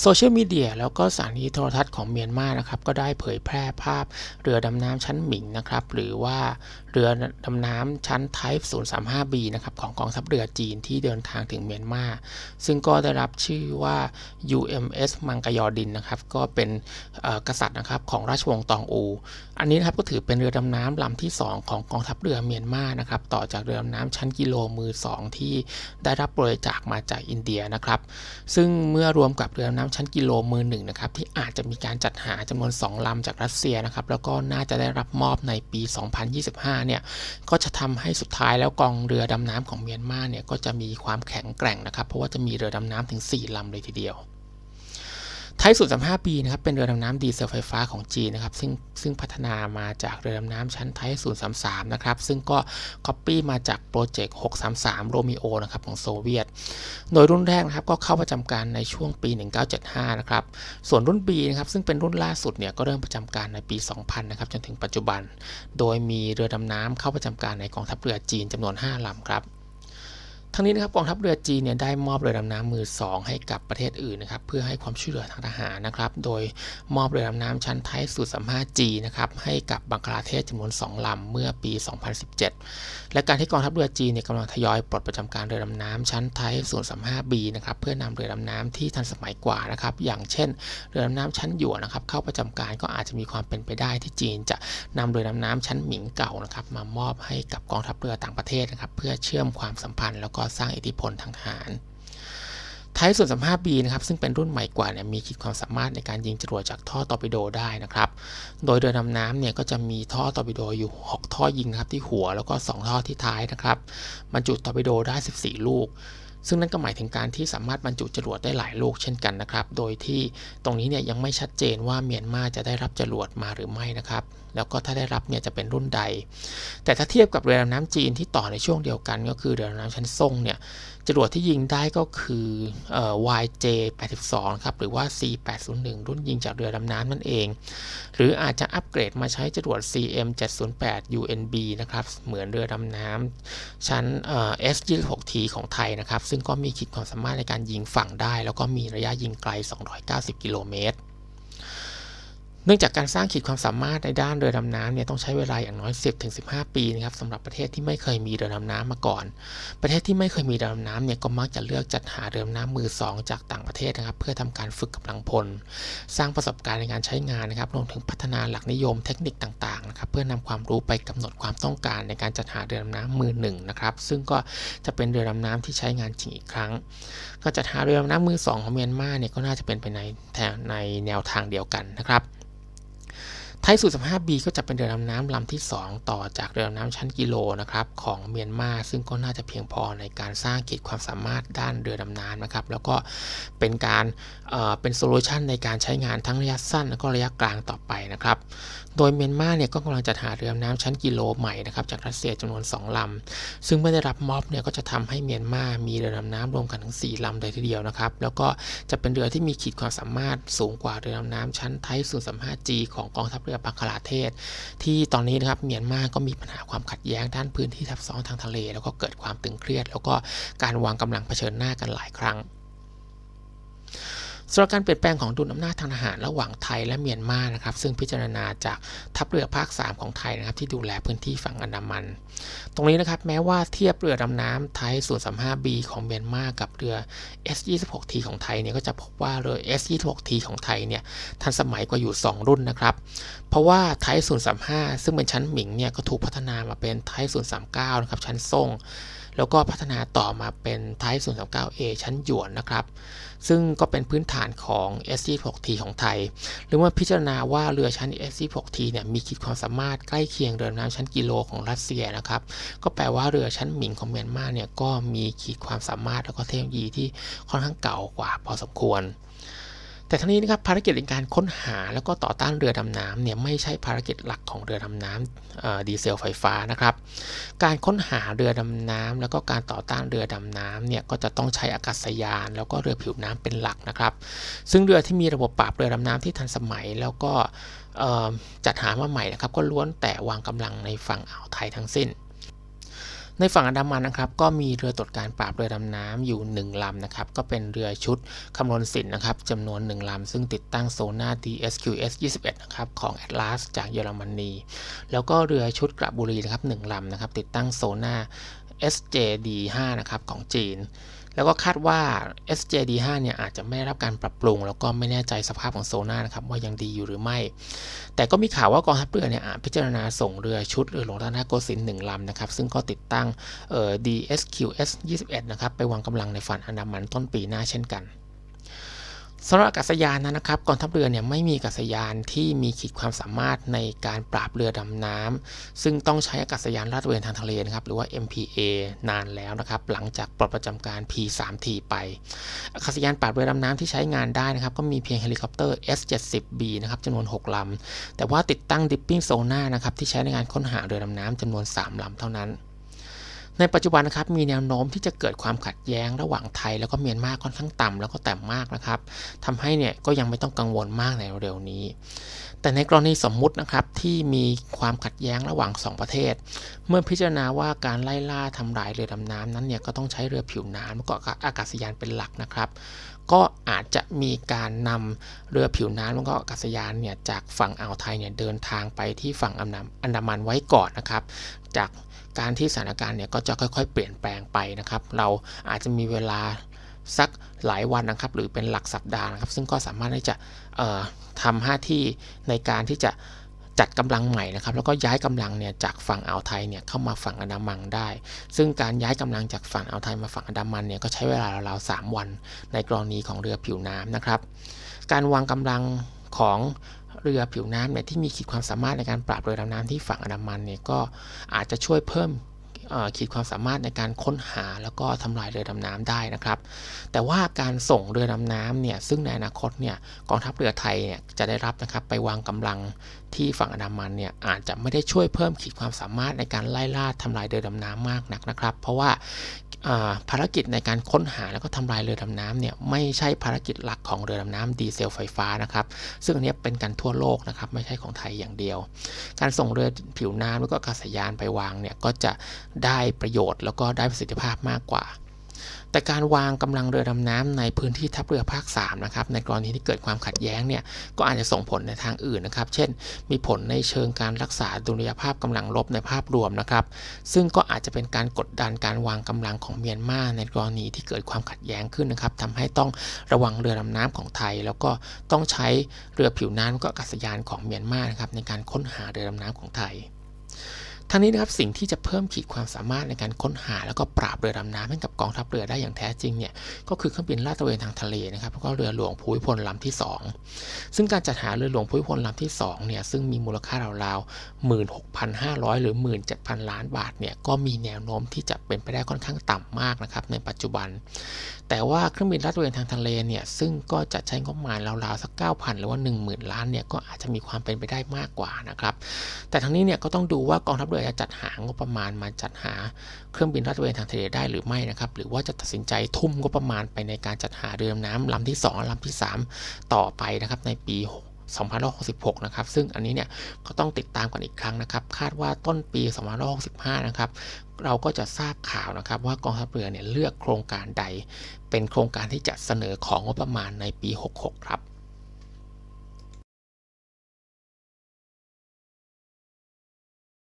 โซเชียลมีเดียแล้วก็สถานีโทรทัศน์ของเมียนมานะครับก็ได้เผยแพร่ภาพเรือดำน้ำชั้นหมิงนะครับหรือว่าเรือดำน้ำชั้น Type 035B นะครับของกองทัพเรือจีนที่เดินทางถึงเมียนมาซึ่งก็ได้รับชื่อว่า UMS มังกยอดินนะครับก็เป็นกษัตริย์นะครับของราชวงศ์ตองอู อันนี้นะครับก็ถือเป็นเรือดำน้ำลำที่ 2 ของกองทัพเรือเมียนมานะครับต่อจากเรือดำน้ำชั้นกิโลมือ 2 ที่ได้รับบริจาคมาจากอินเดียนะครับซึ่งเมื่อรวมกับเรือดำน้ำชั้นกิโลมือหนึ่งนะครับที่อาจจะมีการจัดหาจำนวน 2ลำจากรัสเซียนะครับแล้วก็น่าจะได้รับมอบในปี 2025 เนี่ยก็จะทำให้สุดท้ายแล้วกองเรือดำน้ำของเมียนมาเนี่ยก็จะมีความแข็งแกร่งนะครับเพราะว่าจะมีเรือดำน้ำถึง 4ลำเลยทีเดียว ไทยสุด35ปีนะครับเป็นเรือดำน้ำดีเซลไฟฟ้าของจีนนะครับซึ่งซึ่งพัฒนามาจากเรือดำน้ำชั้นไทย033นะครับซึ่งก็ก๊อปปี้มาจาก Project 633 Romeo นะครับของโซเวียต โดยรุ่นแรกนะครับก็เข้าประจำการในช่วงปี 1975นะครับส่วนรุ่น B นะครับซึ่งเป็นรุ่นล่าสุดเนี่ยก็เริ่มประจำการในปี 2000นะครับจนถึงปัจจุบัน โดยมีเรือดำน้ำเข้าประจำการในกองทัพเรือจีนจำนวน 5ลำครับ ทั้งนี้นะครับกองทัพเรือจีนเนี่ยได้มอบเรือดำน้ำมือ 2 ให้กับประเทศอื่นนะครับเพื่อให้ความช่วยเหลือทางทหารนะครับ โดยมอบเรือดำน้ำชั้นไทยสูตรสัมภาจีนะครับให้กับบังคลาเทศจำนวน 2 ลำเมื่อปี 2017 และการที่กองทัพเรือจีนเนี่ยกำลังทยอยปลดประจำการเรือดำน้ำชั้นไทยสูตรสัมภาบีนะครับเพื่อนำเรือดำน้ำที่ทันสมัยกว่านะครับอย่างเช่น เรือดำน้ำชั้นหยวนนะครับเข้าประจำการก็อาจจะมีความเป็นไปได้ที่จีนจะนำเรือดำน้ำชั้นหมิงเก่านะครับมามอบให้กับกองทัพเรือต่างประเทศนะครับเพื่อเชื่อมความสัมพันธ์แล้วก็สร้างอิทธิพลทางทหารType ศูนย์สามห้า B นะครับ ซึ่งเป็นรุ่นใหม่กว่าเนี่ยมีขีดความสามารถในการยิงจรวดจากท่อตอร์ปิโดได้นะครับ โดยเรือดำน้ำเนี่ยก็จะมีท่อตอร์ปิโดอยู่ 6 ท่อยิงนะครับที่หัวแล้วก็ 2 ท่อที่ท้ายนะครับบรรจุตอร์ปิโดได้ 14 ลูก ซึ่งนั่นก็หมายถึงการที่สามารถบรรจุจรวดได้หลายลูกเช่นกันนะครับ โดยที่ตรงนี้เนี่ยยังไม่ชัดเจนว่าเมียนมาจะได้รับจรวดมาหรือไม่นะครับ แล้วก็ถ้าได้รับเนี่ยจะเป็นรุ่นใด แต่ถ้าเทียบกับเรือดำน้ำจีนที่ต่อในช่วงเดียวกัน ก็คือเรือดำน้ำชั้นซ่งเนี่ย จรวดที่ยิงได้ก็คืออ YJ82 ครับหรือว่า C801 รุ่นยิงจากเรือดำน้ำนั่นเอง หรืออาจจะอัปเกรดมาใช้จรวด CM708 UNB นะครับเหมือนเรือดำน้ำชั้น S26T ของไทยนะครับ ซึ่งก็มีขีดความสามารถในการยิงฝั่งได้ แล้วก็มีระยะยิงไกล 290 กิโลเมตร เนื่องจากการสร้างขีดความสามารถในด้านเรือดำน้ำเนี่ยต้องใช้เวลาอย่างน้อย 10-15 ปีนะครับสำหรับประเทศที่ไม่เคยมีเรือดำน้ำมาก่อน ประเทศที่ไม่เคยมีเรือดำน้ำเนี่ยก็มักจะเลือกจัดหาเรือดำน้ำมือ2จากต่างประเทศนะครับ เพื่อทำการฝึกกำลังพล สร้างประสบการณ์ในการใช้งานนะครับรวมถึงพัฒนาหลักนิยมเทคนิคต่างๆนะครับเพื่อนำความรู้ไปกำหนดความต้องการในการจัดหาเรือดำน้ำมือหนึ่งนะครับซึ่งก็จะเป็นเรือดำน้ำที่ใช้งานจริงอีกครั้ง ก็จัดหาเรือดำน้ำมือ2ของเมียนมาเนี่ยก็น่าจะเป็นไปในในแนวทางเดียวกันนะครับ ไทยสูตร15 b ก็จะเป็นเรือดำน้ำลำที่ 2 ต่อจากเรือดำน้ำชั้นกิโลนะครับของเมียนมาซึ่งก็น่าจะเพียงพอในการสร้างขีดความสามารถด้านเรือดำน้ำนะครับแล้วก็เป็นการเเป็น solution ในการใช้งานทั้งระยะสั้น และก็ระยะกลางต่อไปนะครับโดยเมียนมาเนี่ยก็กำลังจัดหาเรือดำน้ำชั้นกิโลใหม่นะครับจากรัสเซียจำนวน 2ลำซึ่งเมื่อได้รับมอบเนี่ยก็จะทำให้เมียนมามีเรือดำน้ำรวมกันถึง 4ลำเลยทีเดียวนะครับแล้วก็จะเป็นเรือที่มีขีดความสามารถสูงกว่าเรือดำน้ำชั้นไทย0 3 5 G ของกองทัพเรือบังคลาเทศ ที่ตอนนี้นะครับเมียนมาก็มีปัญหาความขัดแย้งด้านพื้นที่ทับซ้อนทางทะเล แล้วก็เกิดความตึงเครียด แล้วก็การวางกำลังเผชิญหน้ากันหลายครั้ง สำหรับการเปลี่ยนแปลงของดุลอำนาจทางทหารระหว่างไทยและเมียนมานะครับ ซึ่งพิจารณาจากทัพเรือภาค 3 ของไทยนะครับ ที่ดูแลพื้นที่ฝั่งอันดามัน ตรงนี้นะครับแม้ว่าเทียบเรือดำน้ำไทยส่วน 35B ของเมียนมากับเรือ S26T ของไทยเนี่ยก็จะพบว่าเรือ S26T ของไทยเนี่ยทันสมัยกว่าอยู่ 2 รุ่นนะครับ เพราะว่าไทยส่วน35 ซึ่งเป็นชั้นหมิงเนี่ยก็ถูกพัฒนามาเป็นไทยส่วน39 นะครับชั้นซ่ง แล้วก็พัฒนาต่อมาเป็นไทป์ 039A ชั้นหยวนนะครับ ซึ่งก็เป็นพื้นฐานของ SC6T ของไทย หรือว่าพิจารณาว่าเรือชั้น SC6T เนี่ยมีขีดความสามารถใกล้เคียงเรือน้ำชั้นกิโลของรัสเซียนะครับ ก็แปลว่าเรือชั้นหมิงของเมียนมาเนี่ยก็มีขีดความสามารถแล้วก็เทคโนโลยีที่ค่อนข้างเก่ากว่าพอสมควร แต่ทั้งนี้นะครับภารกิจในการค้นหาแล้วก็ต่อต้านเรือดำน้ำเนี่ยไม่ใช่ภารกิจหลักของเรือดำน้ำดีเซลไฟฟ้านะครับ การค้นหาเรือดำน้ำแล้วก็การต่อต้านเรือดำน้ำเนี่ยก็จะต้องใช้อากาศยาน แล้วก็เรือผิวน้ำเป็นหลักนะครับ ซึ่งเรือที่มีระบบปราบเรือดำน้ำที่ทันสมัยแล้วก็จัดหามาใหม่นะครับ ก็ล้วนแต่วางกำลังในฝั่งอ่าวไทยทั้งสิ้น ในฝั่งอันดามันนะครับก็มีเรือตรวจการปราบเรือดำน้ำอยู่ 1ลำนะครับก็เป็นเรือชุดคำนวณสินนะครับจำนวน 1ลำซึ่งติดตั้งโซน่า DSQS 21นะครับของ Atlas จากเยอรมนีแล้วก็เรือชุดกระบุรีนะครับ1ลำนะครับติดตั้งโซน่า SJD 5นะครับของจีน แล้วก็คาดว่า SJD 5 เนี่ยอาจจะไม่ได้รับการปรับปรุง แล้วก็ไม่แน่ใจสภาพของโซน่านะครับว่ายังดีอยู่หรือไม่ แต่ก็มีข่าวว่ากองทัพเรือเนี่ยอาจพิจารณาส่งเรือชุดเรือหลวงรัตนโกสินทร์หนึ่งลำนะครับซึ่งก็ติดตั้งเอ่อ DSQS 21นะครับไปวางกำลังในฝั่งอันดามันต้นปีหน้าเช่นกัน สำหรับอากาศยานนะครับกองทัพเรือเนี่ยไม่มีอากาศยานที่มีขีดความสามารถในการปราบเรือดำน้ำซึ่งต้องใช้อากาศยานลาดตระเวนทางทะเลนะครับหรือว่า MPA นานแล้วนะครับหลังจากปลดประจำการ P3T ไป อากาศยานปราบเรือดำน้ำที่ใช้งานได้นะครับก็มีเพียงเฮลิคอปเตอร์ S70B นะครับจำนวน 6ลำแต่ว่าติดตั้ง Dipping Sonar นะครับที่ใช้ในการค้นหาเรือดำน้ำจำนวน 3ลำเท่านั้น ในปัจจุบันนะครับมีแนวโน้มที่จะเกิดความขัดแย้งระหว่างไทย แล้วก็เมียนมาค่อนข้างต่ำแล้วก็แต่มากนะครับทำให้เนี่ยก็ยังไม่ต้องกังวลมากในเร็วนี้ แต่ในกรณีสมมุตินะครับที่มีความขัดแย้งระหว่าง 2 ประเทศ เมื่อพิจารณาว่าการไล่ล่าทำลายเรือดำน้ำนั้นเนี่ยก็ต้องใช้เรือผิวน้ำแล้วก็อากาศยานเป็นหลักนะครับก็อาจจะมีการนำเรือผิวน้ำแล้วก็อากาศยานเนี่ยจากฝั่งอ่าวไทยเนี่ยเดินทางไปที่ฝั่งอันดามันไว้ก่อนนะครับ จาก การที่สถานการณ์เนี่ยก็จะค่อยๆ เปลี่ยนแปลงไปนะครับ เราอาจจะมีเวลาสักหลายวันนะครับ หรือเป็นหลักสัปดาห์นะครับ ซึ่งก็สามารถที่จะทำหน้าที่ในการที่จะจัดกำลังใหม่นะครับ แล้วก็ย้ายกำลังเนี่ยจากฝั่งอ่าวไทยเนี่ยเข้ามาฝั่งอันดามันได้ ซึ่งการย้ายกำลังจากฝั่งอ่าวไทยมาฝั่งอันดามันเนี่ยก็ใช้เวลาราวๆ3วัน ในกรณีของเรือผิวน้ำนะครับ การวางกำลังของ เรือผิวน้ำเนี่ยที่มีขีดความสามารถในการปราบเรือดำน้ำที่ฝั่งอันดามันเนี่ยก็อาจจะช่วยเพิ่มขีดความสามารถในการค้นหาแล้วก็ทำลายเรือดำน้ำได้นะครับ แต่ว่าการส่งเรือดำน้ำเนี่ยซึ่งในอนาคตเนี่ยกองทัพเรือไทยเนี่ยจะได้รับนะครับไปวางกำลังที่ฝั่งอันดามันเนี่ยอาจจะไม่ได้ช่วยเพิ่มขีดความสามารถในการไล่ล่าทำลายเรือดำน้ำมากนักนะครับ เพราะว่า ภารกิจในการค้นหาแล้วก็ทำลายเรือดำน้ำเนี่ยไม่ใช่ภารกิจหลักของเรือดำน้ำดีเซลไฟฟ้านะครับ ซึ่งอันนี้เป็นการทั่วโลกนะครับไม่ใช่ของไทยอย่างเดียว การส่งเรือผิวน้ำแล้วก็อากาศยานไปวางเนี่ยก็จะได้ประโยชน์แล้วก็ได้ประสิทธิภาพมากกว่า แต่การวางกำลังเรือดำน้ำในพื้นที่ทัพเรือภาค3นะครับในกรณีที่เกิดความขัดแย้งเนี่ยก็อาจจะส่งผลในทางอื่นนะครับ เช่น มีผลในเชิงการรักษาดุลยภาพกำลังลบในภาพรวมนะครับ ซึ่งก็อาจจะเป็นการกดดันการวางกำลังของเมียนมาในกรณีที่เกิดความขัดแย้งขึ้นนะครับทำให้ต้องระวังเรือดำน้ำของไทย แล้วก็ต้องใช้เรือผิวน้ำก็อากาศยานของเมียนมานะครับในการค้นหาเรือดำน้ำของไทย ทั้งนี้นะครับสิ่งที่จะเพิ่มขีดความสามารถในการค้นหา แล้วก็ปราบเรือดำน้ำให้กับกองทัพเรือได้อย่างแท้จริงเนี่ยก็คือเครื่องบินลาดตระเวนทางทะเลนะครับแล้วก็เรือหลวงภูมิพลลำที่ 2 ซึ่งการจัดหาเรือหลวงภูมิพลลำที่2เนี่ยซึ่งมีมูลค่าราวๆ 16,500 หรือ 17,000 ล้านบาทเนี่ยก็มีแนวโน้มที่จะเป็นไปได้ค่อนข้างต่ำมากนะครับในปัจจุบัน แต่ว่าเครื่องบินลาดตระเวนทางทะเลเนี่ยซึ่งก็จะใช้งบประมาณราวๆสัก 9,000 หรือว่า 10,000 ล้านเนี่ยก็อาจจะมีความเป็นไปได้มากกว่านะครับแต่ทั้งนี้เนี่ยก็ต้องดูว่ากองทัพเรือจะจัดหางบประมาณมาจัดหาเครื่องบินลาดตระเวนทางทะเลได้หรือไม่นะครับ หรือว่าจะตัดสินใจทุ่มงบประมาณไปในการจัดหาเรือดำน้ำลำที่ 2ลำที่ 3 ต่อไปนะครับในปี 2566 นะครับ ซึ่งอันนี้เนี่ยก็ต้องติดตามกันอีกครั้งนะครับ คาดว่าต้นปี 2565 นะครับ เราก็จะทราบข่าวนะครับ ว่ากองทัพเรือเนี่ยเลือกโครงการใด เป็นโครงการที่จะเสนอของงบประมาณในปี 66 ครับ